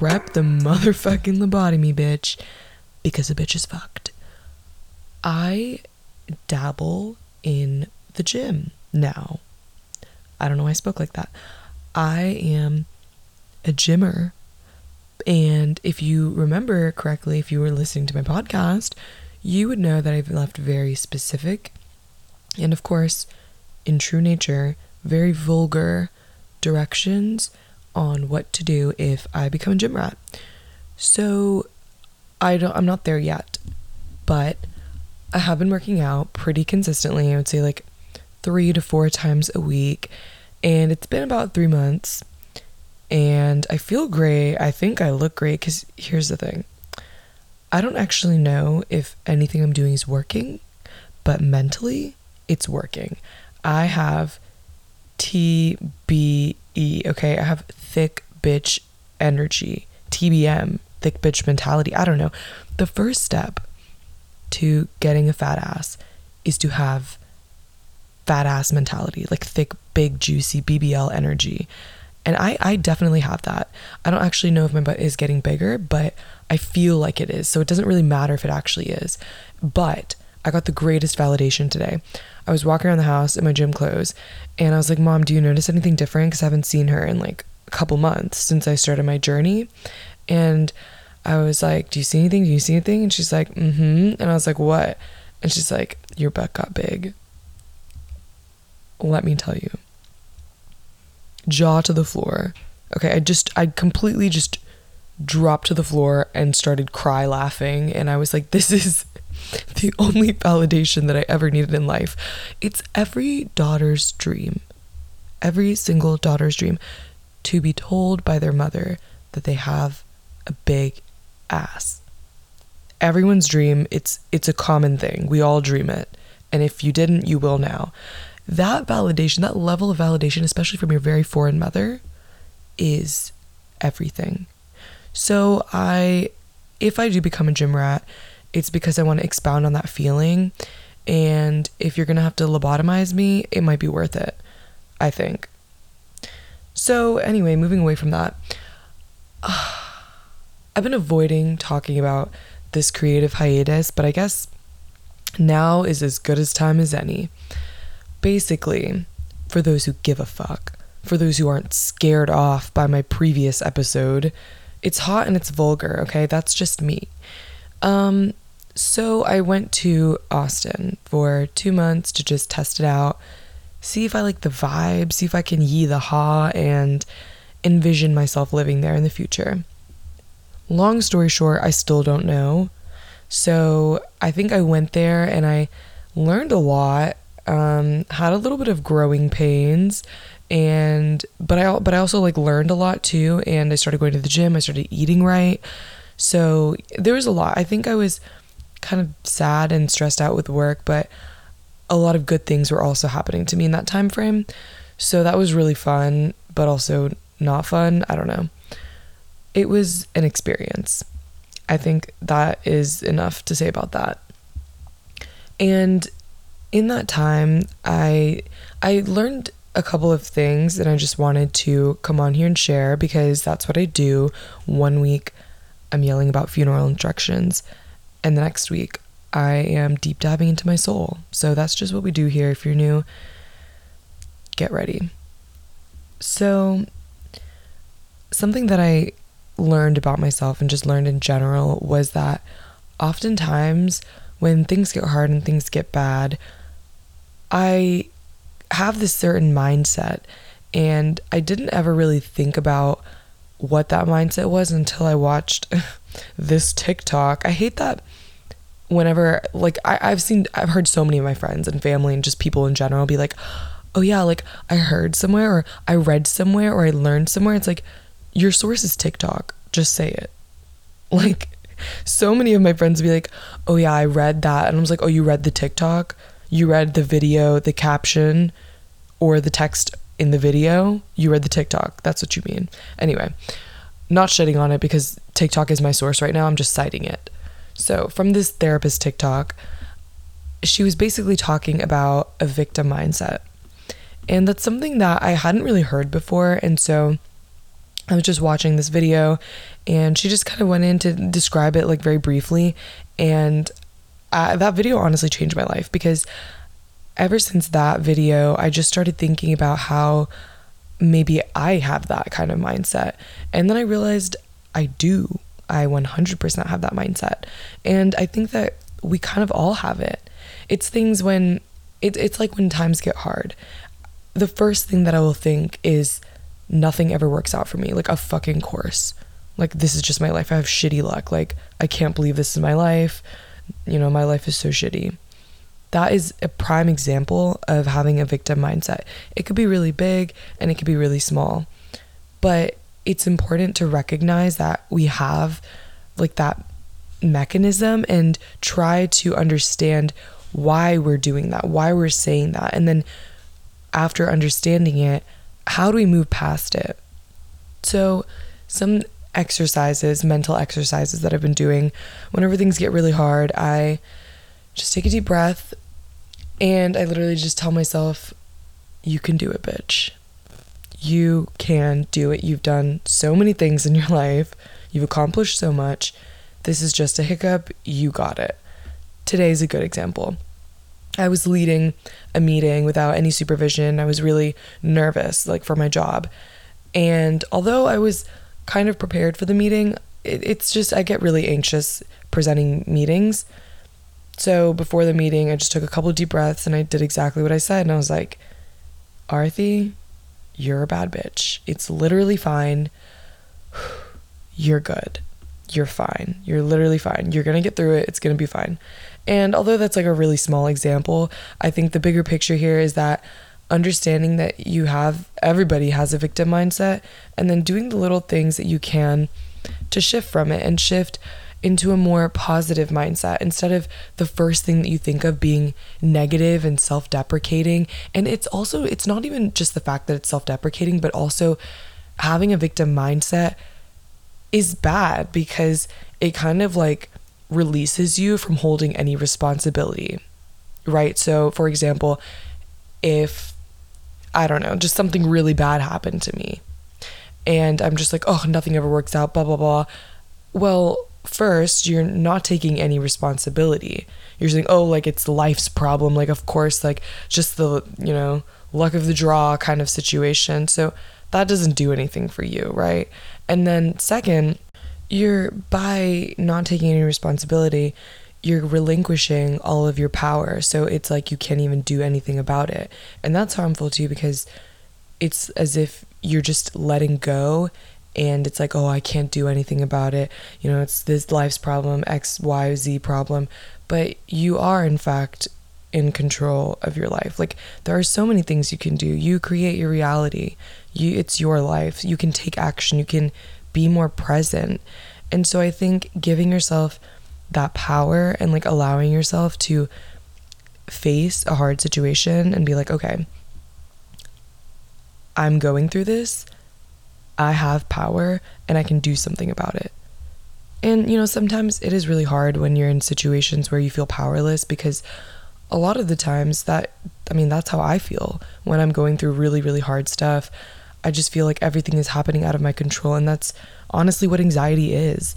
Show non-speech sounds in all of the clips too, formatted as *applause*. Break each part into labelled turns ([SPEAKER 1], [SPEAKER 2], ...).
[SPEAKER 1] prep the motherfucking lobotomy bitch because the bitch is fucked. I dabble in the gym now. I don't know why I spoke like that. I am a gymmer. And if you remember correctly, if you were listening to my podcast, you would know that I've left very specific and, of course, in true nature, very vulgar directions on what to do if I become a gym rat. So I don't I'm not there yet, but I have been working out pretty consistently. I would say like 3 to 4 times a week, and it's been about 3 months. And I feel great. I think I look great cuz here's the thing. I don't actually know if anything I'm doing is working, but mentally it's working. I have TBE, okay? I have thick bitch energy, TBM, thick bitch mentality. I don't know. The first step to getting a fat ass is to have fat ass mentality, like thick, big, juicy BBL energy. And I, I definitely have that. I don't actually know if my butt is getting bigger, but I feel like it is. So it doesn't really matter if it actually is. But I got the greatest validation today. I was walking around the house in my gym clothes and I was like, Mom, do you notice anything different? Because I haven't seen her in like a couple months since I started my journey. And I was like, Do you see anything? Do you see anything? And she's like, Mm hmm. And I was like, What? And she's like, Your butt got big. Let me tell you. Jaw to the floor. Okay, I just, I completely just dropped to the floor and started cry laughing. And I was like, This is the *laughs* only validation that I ever needed in life. It's every daughter's dream, every single daughter's dream to be told by their mother that they have a big ass. Everyone's dream, it's it's a common thing. We all dream it. And if you didn't, you will now. That validation, that level of validation, especially from your very foreign mother, is everything. So I if I do become a gym rat, it's because I want to expound on that feeling. And if you're going to have to lobotomize me, it might be worth it, I think. So, anyway, moving away from that, *sighs* I've been avoiding talking about this creative hiatus, but I guess now is as good as time as any. Basically, for those who give a fuck, for those who aren't scared off by my previous episode, it's hot and it's vulgar, okay? That's just me. Um, so I went to Austin for two months to just test it out, see if I like the vibe, see if I can yee the ha, and envision myself living there in the future. Long story short, I still don't know. So I think I went there and I learned a lot. Um, had a little bit of growing pains, and but I but I also like learned a lot too. And I started going to the gym. I started eating right. So there was a lot. I think I was kind of sad and stressed out with work, but a lot of good things were also happening to me in that time frame. So that was really fun, but also not fun. I don't know. It was an experience. I think that is enough to say about that. And in that time, I I learned a couple of things that I just wanted to come on here and share because that's what I do. One week I'm yelling about funeral instructions and the next week, I am deep diving into my soul. So that's just what we do here. If you're new, get ready. So, something that I learned about myself and just learned in general was that oftentimes when things get hard and things get bad, I have this certain mindset. And I didn't ever really think about what that mindset was until I watched *laughs* this TikTok. I hate that whenever like I, I've seen I've heard so many of my friends and family and just people in general be like, oh yeah, like I heard somewhere or I read somewhere or I learned somewhere. It's like your source is TikTok. Just say it. *laughs* Like so many of my friends be like, oh yeah, I read that. And I was like, oh, you read the TikTok? You read the video, the caption, or the text in the video? You read the TikTok. That's what you mean. Anyway, not shedding on it because TikTok is my source right now. I'm just citing it. So, from this therapist TikTok, she was basically talking about a victim mindset. And that's something that I hadn't really heard before. And so I was just watching this video and she just kind of went in to describe it like very briefly. And uh, that video honestly changed my life because ever since that video, I just started thinking about how maybe I have that kind of mindset. And then I realized I do. I 100% have that mindset. And I think that we kind of all have it. It's things when it, it's like when times get hard. The first thing that I will think is nothing ever works out for me, like a fucking course. Like, this is just my life. I have shitty luck. Like, I can't believe this is my life. You know, my life is so shitty. That is a prime example of having a victim mindset. It could be really big and it could be really small. But it's important to recognize that we have like that mechanism and try to understand why we're doing that, why we're saying that. And then after understanding it, how do we move past it? So, some exercises, mental exercises that I've been doing whenever things get really hard, I just take a deep breath and I literally just tell myself, you can do it, bitch. You can do it. You've done so many things in your *laughs* life, you've accomplished so much. This is just a hiccup. You got it. Today's a good example. I was leading a meeting without any supervision. I was really nervous, like for my job. And although I was kind of prepared for the meeting, it, it's just, I get really anxious presenting meetings. So before the meeting, I just took a couple deep breaths and I did exactly what I said. And I was like, Arathi, you're a bad bitch. It's literally fine. *sighs* You're good. You're fine. You're literally fine. You're going to get through it. It's going to be fine. And although that's like a really small example, I think the bigger picture here is that understanding that you have everybody has a victim mindset and then doing the little things that you can to shift from it and shift into a more positive mindset instead of the first thing that you think of being negative and self-deprecating and it's also it's not even just the fact that it's self-deprecating but also having a victim mindset is bad because it kind of like releases you from holding any responsibility right so for example if I don't know, just something really bad happened to me. And I'm just like, oh, nothing ever works out, blah, blah, blah. Well, first, you're not taking any responsibility. You're saying, oh, like it's life's problem. Like, of course, like just the, you know, luck of the draw kind of situation. So that doesn't do anything for you, right? And then, second, you're by not taking any responsibility, you're relinquishing all of your power. So it's like you can't even do anything about it. And that's harmful to you because it's as if you're just letting go and it's like, oh, I can't do anything about it. You know, it's this life's problem, X, Y, Z problem. But you are, in fact, in control of your life. Like there are so many things you can do. You create your reality. You it's your life. You can take action. You can be more present. And so I think giving yourself that power and like allowing yourself to face a hard situation and be like, okay, I'm going through this. I have power and I can do something about it. And, you know, sometimes it is really hard when you're in situations where you feel powerless because a lot of the times that, I mean, that's how I feel when I'm going through really, really hard stuff. I just feel like everything is happening out of my control. And that's honestly what anxiety is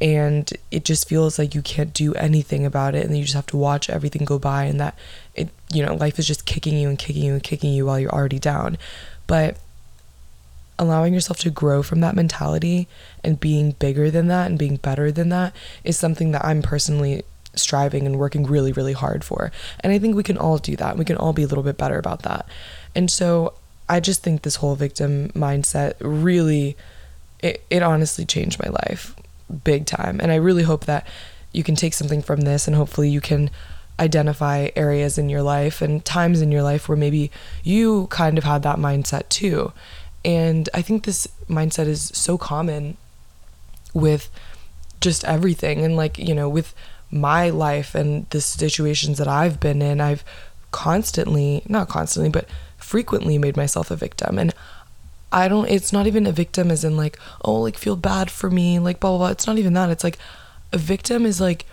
[SPEAKER 1] and it just feels like you can't do anything about it and you just have to watch everything go by and that it you know life is just kicking you and kicking you and kicking you while you're already down but allowing yourself to grow from that mentality and being bigger than that and being better than that is something that I'm personally striving and working really really hard for and I think we can all do that we can all be a little bit better about that and so I just think this whole victim mindset really it, it honestly changed my life big time. And I really hope that you can take something from this and hopefully you can identify areas in your life and times in your life where maybe you kind of had that mindset too. And I think this mindset is so common with just everything. And like, you know, with my life and the situations that I've been in, I've constantly, not constantly, but frequently made myself a victim. And I don't, it's not even a victim as in like, oh, like feel bad for me, like blah, blah, blah. It's not even that. It's like a victim is like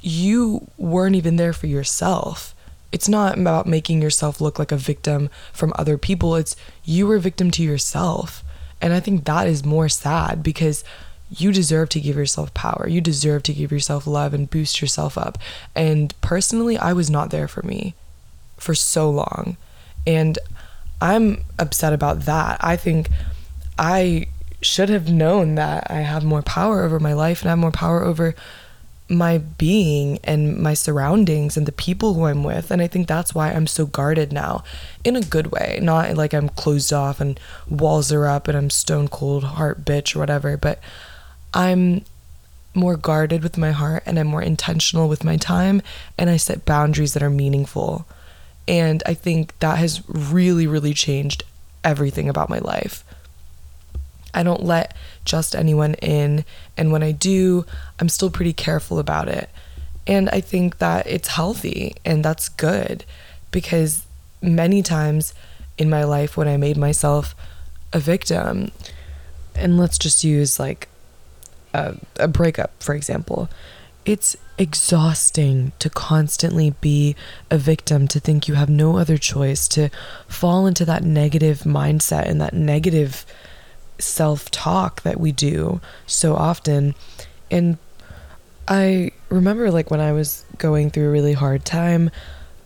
[SPEAKER 1] you weren't even there for yourself. It's not about making yourself look like a victim from other people. It's you were a victim to yourself. And I think that is more sad because you deserve to give yourself power. You deserve to give yourself love and boost yourself up. And personally, I was not there for me for so long. And I'm upset about that. I think I should have known that I have more power over my life and I have more power over my being and my surroundings and the people who I'm with. And I think that's why I'm so guarded now in a good way. Not like I'm closed off and walls are up and I'm stone cold heart bitch or whatever, but I'm more guarded with my heart and I'm more intentional with my time and I set boundaries that are meaningful. And I think that has really, really changed everything about my life. I don't let just anyone in. And when I do, I'm still pretty careful about it. And I think that it's healthy and that's good because many times in my life when I made myself a victim, and let's just use like a, a breakup, for example, it's exhausting to constantly be a victim, to think you have no other choice, to fall into that negative mindset and that negative self talk that we do so often. And I remember, like, when I was going through a really hard time,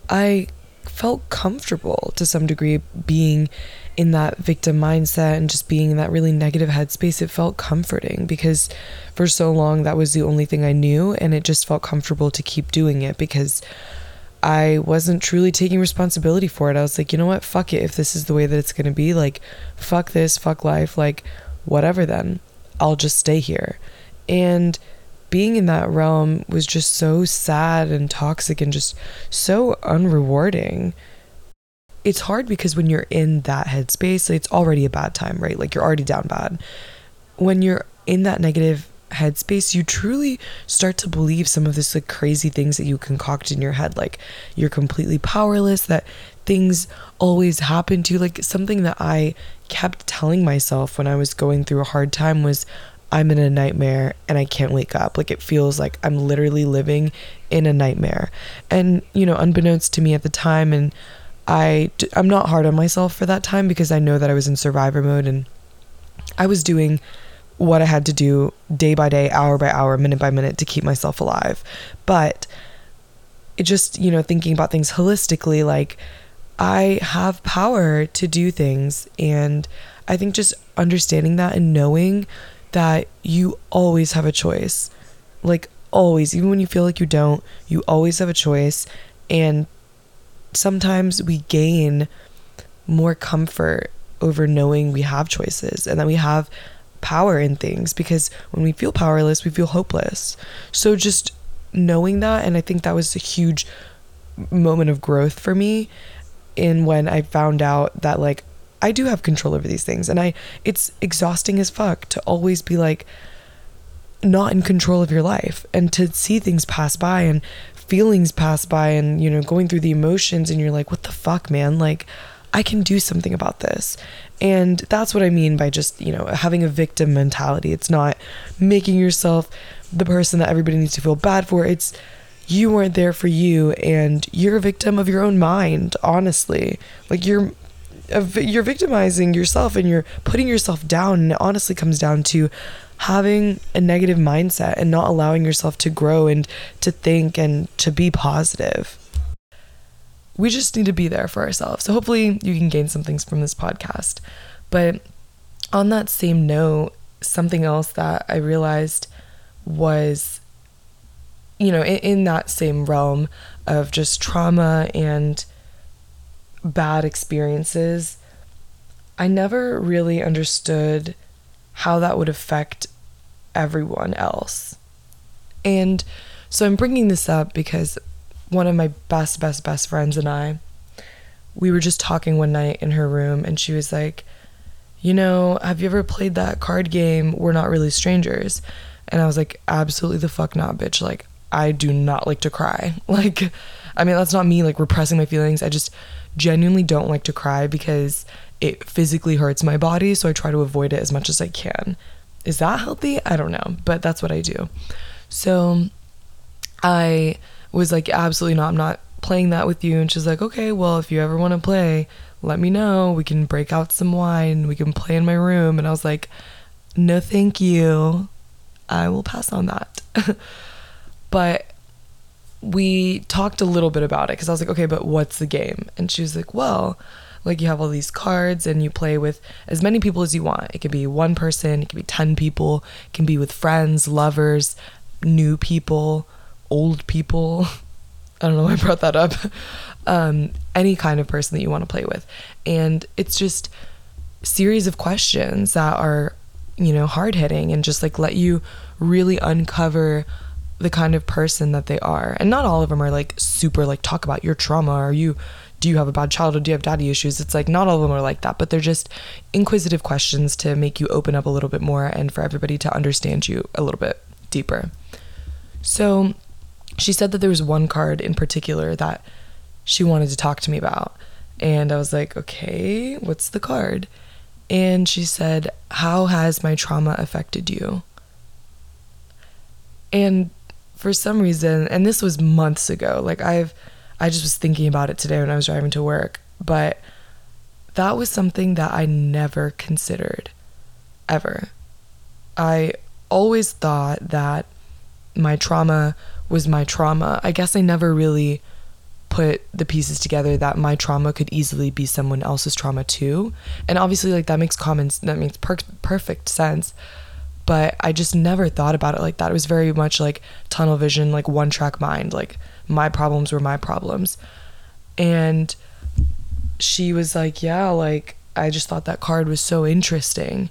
[SPEAKER 1] I felt comfortable to some degree being in that victim mindset and just being in that really negative headspace, it felt comforting because for so long that was the only thing I knew. And it just felt comfortable to keep doing it because I wasn't truly taking responsibility for it. I was like, you know what? Fuck it. If this is the way that it's going to be, like, fuck this, fuck life, like, whatever then. I'll just stay here. And being in that realm was just so sad and toxic and just so unrewarding it's hard because when you're in that headspace, it's already a bad time, right? Like you're already down bad. When you're in that negative headspace, you truly start to believe some of this like crazy things that you concoct in your head, like you're completely powerless, that things always happen to you. Like something that I kept telling myself when I was going through a hard time was I'm in a nightmare and I can't wake up. Like it feels like I'm literally living in a nightmare. And, you know, unbeknownst to me at the time and I I'm not hard on myself for that time because I know that I was in survivor mode and I was doing what I had to do day by day, hour by hour, minute by minute to keep myself alive. But it just, you know, thinking about things holistically like I have power to do things and I think just understanding that and knowing that you always have a choice. Like always, even when you feel like you don't, you always have a choice and sometimes we gain more comfort over knowing we have choices and that we have power in things because when we feel powerless, we feel hopeless. So just knowing that, and I think that was a huge moment of growth for me in when I found out that like I do have control over these things and I it's exhausting as fuck to always be like not in control of your life and to see things pass by and feelings pass by and you know going through the emotions and you're like what the fuck man like I can do something about this. And that's what I mean by just, you know, having a victim mentality. It's not making yourself the person that everybody needs to feel bad for. It's you weren't there for you and you're a victim of your own mind, honestly. Like you're you're victimizing yourself and you're putting yourself down and it honestly comes down to having a negative mindset and not allowing yourself to grow and to think and to be positive. We just need to be there for ourselves. So hopefully you can gain some things from this podcast. But on that same note, something else that I realized was you know, in, in that same realm of just trauma and bad experiences, I never really understood how that would affect everyone else. And so I'm bringing this up because one of my best, best, best friends and I, we were just talking one night in her room, and she was like, You know, have you ever played that card game, We're Not Really Strangers? And I was like, Absolutely the fuck not, bitch. Like, I do not like to cry. *laughs* Like, I mean, that's not me like repressing my feelings. I just genuinely don't like to cry because it physically hurts my body. So I try to avoid it as much as I can. Is that healthy? I don't know, but that's what I do. So I was like, absolutely not. I'm not playing that with you. And she's like, okay, well, if you ever want to play, let me know. We can break out some wine. We can play in my room. And I was like, no, thank you. I will pass on that. *laughs* but we talked a little bit about it because I was like, okay, but what's the game? And she was like, well, like you have all these cards and you play with as many people as you want. It could be one person, it could be 10 people, it can be with friends, lovers, new people, old people. *laughs* I don't know why I brought that up. *laughs* Um, any kind of person that you want to play with. And it's just series of questions that are, you know, hard hitting and just like let you really uncover the kind of person that they are. And not all of them are like super like talk about your trauma or you do you have a bad childhood? Do you have daddy issues? It's like not all of them are like that, but they're just inquisitive questions to make you open up a little bit more and for everybody to understand you a little bit deeper. So she said that there was one card in particular that she wanted to talk to me about. And I was like, okay, what's the card? And she said, How has my trauma affected you? And for some reason, and this was months ago, like I've, I just was thinking about it today when I was driving to work, but that was something that I never considered ever. I always thought that my trauma was my trauma. I guess I never really put the pieces together that my trauma could easily be someone else's trauma too. And obviously like that makes common that makes per- perfect sense. But I just never thought about it like that. It was very much like tunnel vision, like one track mind, like my problems were my problems. And she was like, "Yeah, like I just thought that card was so interesting."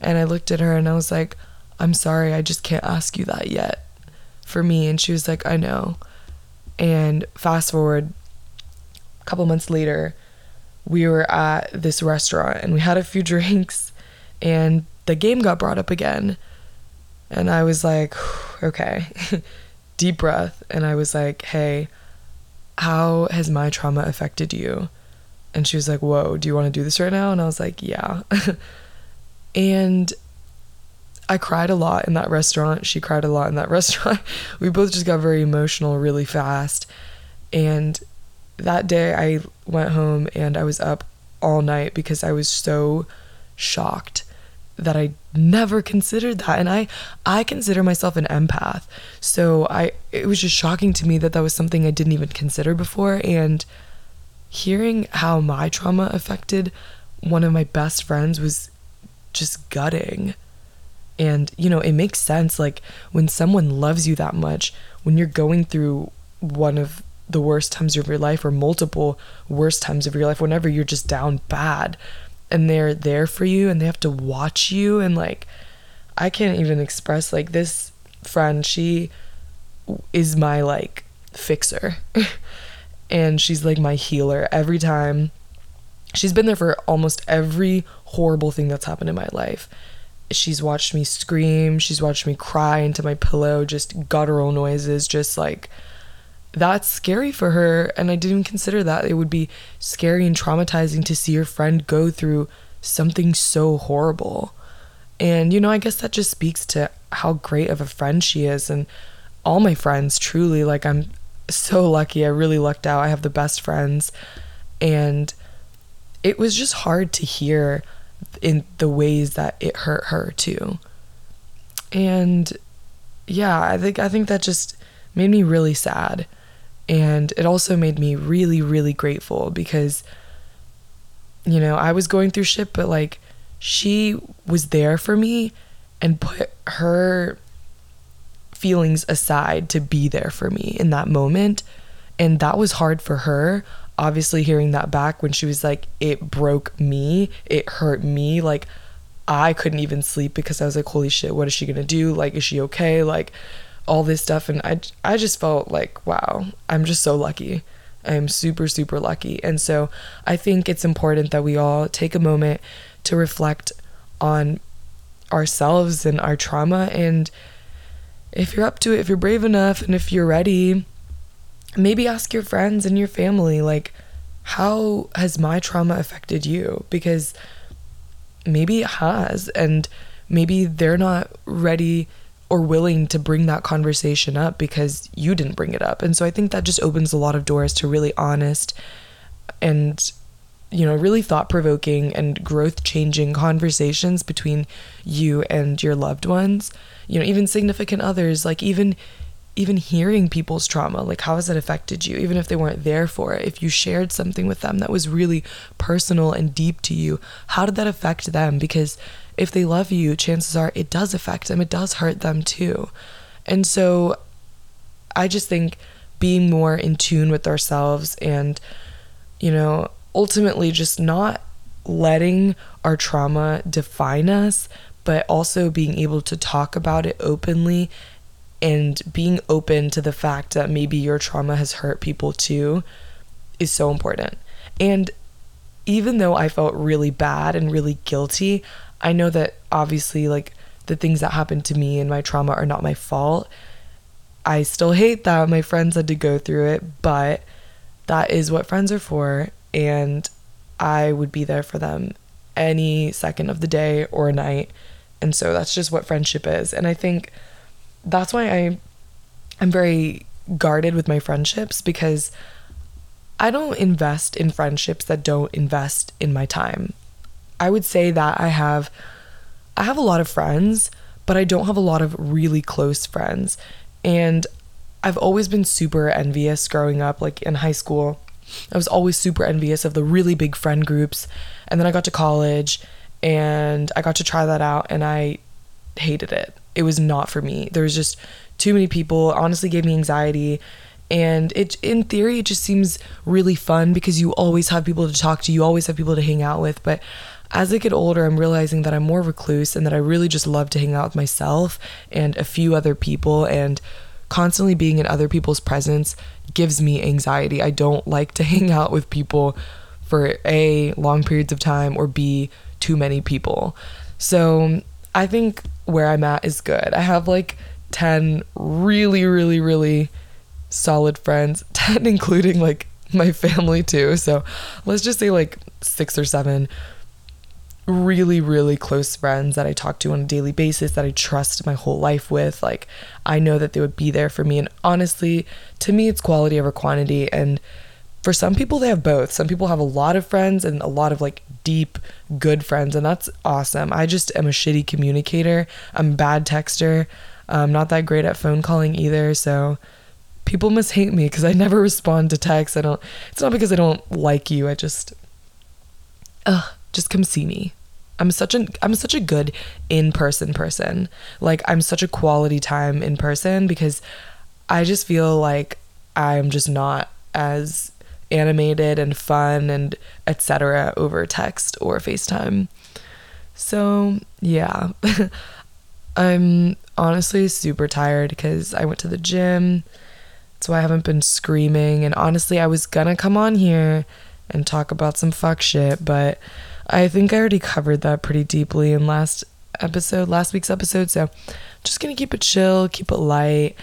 [SPEAKER 1] And I looked at her and I was like, "I'm sorry, I just can't ask you that yet." For me, and she was like, "I know." And fast forward a couple months later, we were at this restaurant and we had a few *laughs* drinks and the game got brought up again. And I was like, *sighs* okay, *laughs* deep breath. And I was like, hey, how has my trauma affected you? And she was like, whoa, do you want to do this right now? And I was like, yeah. *laughs* and I cried a lot in that restaurant. She cried a lot in that *laughs* restaurant. we both just got very emotional really fast. And that day I went home and I was up all night because I was so shocked that I never considered that and I I consider myself an empath. So I it was just shocking to me that that was something I didn't even consider before and hearing how my trauma affected one of my best friends was just gutting. And, you know, it makes sense. Like, when someone loves you that much, when you're going through one of the worst times of your life or multiple worst times of your life, whenever you're just down bad and they're there for you and they have to watch you, and like, I can't even express, like, this friend, she is my, like, fixer. *laughs* and she's like my healer every time. She's been there for almost every horrible thing that's happened in my life she's watched me scream she's watched me cry into my pillow just guttural noises just like that's scary for her and i didn't consider that. It would be scary and traumatizing to see your friend go through something so horrible. And you know i guess that just speaks to how great of a friend she is and all my friends truly like i'm so lucky. I really lucked out. I have the best friends. And it was just hard to hear in the ways that it hurt her too. And yeah, I think I think that just made me really sad. And it also made me really really grateful because you know, I was going through shit but like she was there for me and put her feelings aside to be there for me in that moment. And that was hard for her obviously hearing that back when she was like it broke me. It hurt me. Like i couldn't even sleep because i was like holy shit what is she gonna do? Like is she okay? Like all this stuff. And i i just felt like wow i'm just so lucky. I'm super super lucky. And so i think it's important that we all take a moment to reflect on ourselves and our trauma. And if you're up to it if you're brave enough and if you're ready maybe ask your friends and your family, like, how has my trauma affected you? Because maybe it has, and maybe they're not ready or willing to bring that conversation up because you didn't bring it up. And so I think that just opens a lot of doors to really honest and you know, really thought provoking and growth changing conversations between you and your loved ones, you know, even significant others, like even even hearing people's trauma, like how has that affected you, even if they weren't there for it? If you shared something with them that was really personal and deep to you, how did that affect them? Because if they love you, chances are it does affect them, it does hurt them too. And so I just think being more in tune with ourselves and, you know, ultimately just not letting our trauma define us, but also being able to talk about it openly and being open to the fact that maybe your trauma has hurt people too is so important. And even though I felt really bad and really guilty, I know that obviously, like, the things that happened to me and my trauma are not my fault. I still hate that my friends had to go through it, but that is what friends are for. And I would be there for them any second of the day or night. And so that's just what friendship is. And I think that's why I I'm very guarded with my friendships because I don't invest in friendships that don't invest in my time. I would say that I have I have a lot of friends, but I don't have a lot of really close friends. And I've always been super envious growing up like in high school. I was always super envious of the really big friend groups. And then I got to college and I got to try that out and I hated it. It was not for me. There was just too many people, honestly gave me anxiety. And it in theory it just seems really fun because you always have people to talk to, you always have people to hang out with, but as I get older, I'm realizing that I'm more recluse and that I really just love to hang out with myself and a few other people and constantly being in other people's presence gives me anxiety. I don't like to *laughs* hang out with people for A, long periods of time, or B, too many people. So I think where I'm at is good. I have like 10 really, really, really solid friends, *laughs* 10 including like my family too. So let's just say like six or seven really, really close friends that I talk to on a daily basis that I trust my whole life with. Like, I know that they would be there for me. And honestly, to me, it's quality over quantity. And for some people, they have both. Some people have a lot of friends and a lot of like deep, good friends. And that's awesome. I just am a shitty communicator. I'm bad texter. I'm not that great at phone calling either. So, people must hate me because I never *laughs* respond to texts. I don't, it's not because I don't like you. I just, ugh just come see me. I'm such an I'm such a good in-person person. Like I'm such a quality time in person because I just feel like I'm just not as animated and fun and etc over text or FaceTime. So, yeah. *laughs* I'm honestly super tired because I went to the gym. Why I haven't been screaming and honestly I was to come on here and talk about some fuck shit, but I think I already covered that pretty deeply in last episode, last week's episode. So just gonna keep it chill, keep it light,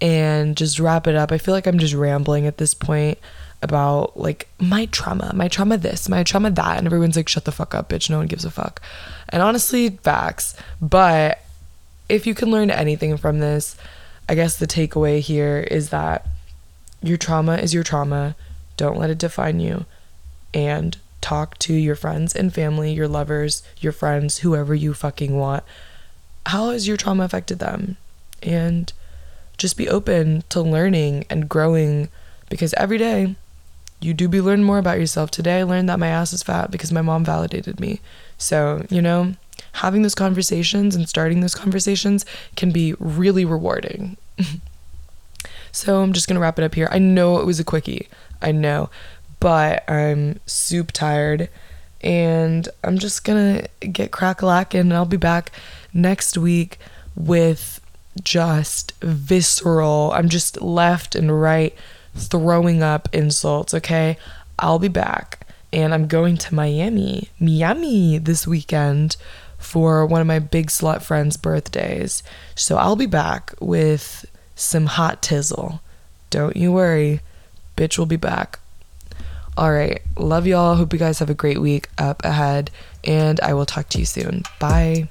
[SPEAKER 1] and just wrap it up. I feel like I'm just rambling at this point about like my trauma, my trauma this, my trauma that, and everyone's like, shut the fuck up, bitch. No one gives a fuck. And honestly, facts. But if you can learn anything from this, I guess the takeaway here is that your trauma is your trauma. Don't let it define you. And talk to your friends and family, your lovers, your friends, whoever you fucking want. How has your trauma affected them? And just be open to learning and growing because every day you do be learning more about yourself. Today I learned that my ass is fat because my mom validated me. So, you know, having those conversations and starting those conversations can be really rewarding. *laughs* so, I'm just going to wrap it up here. I know it was a quickie. I know but I'm soup tired and I'm just gonna get crack and I'll be back next week with just visceral, I'm just left and right throwing up insults, okay? I'll be back and I'm going to Miami, Miami this weekend for one of my big slut friends' birthdays. So I'll be back with some hot tizzle. Don't you worry, bitch will be back. All right. Love y'all. Hope you guys have a great week up ahead. And I will talk to you soon. Bye.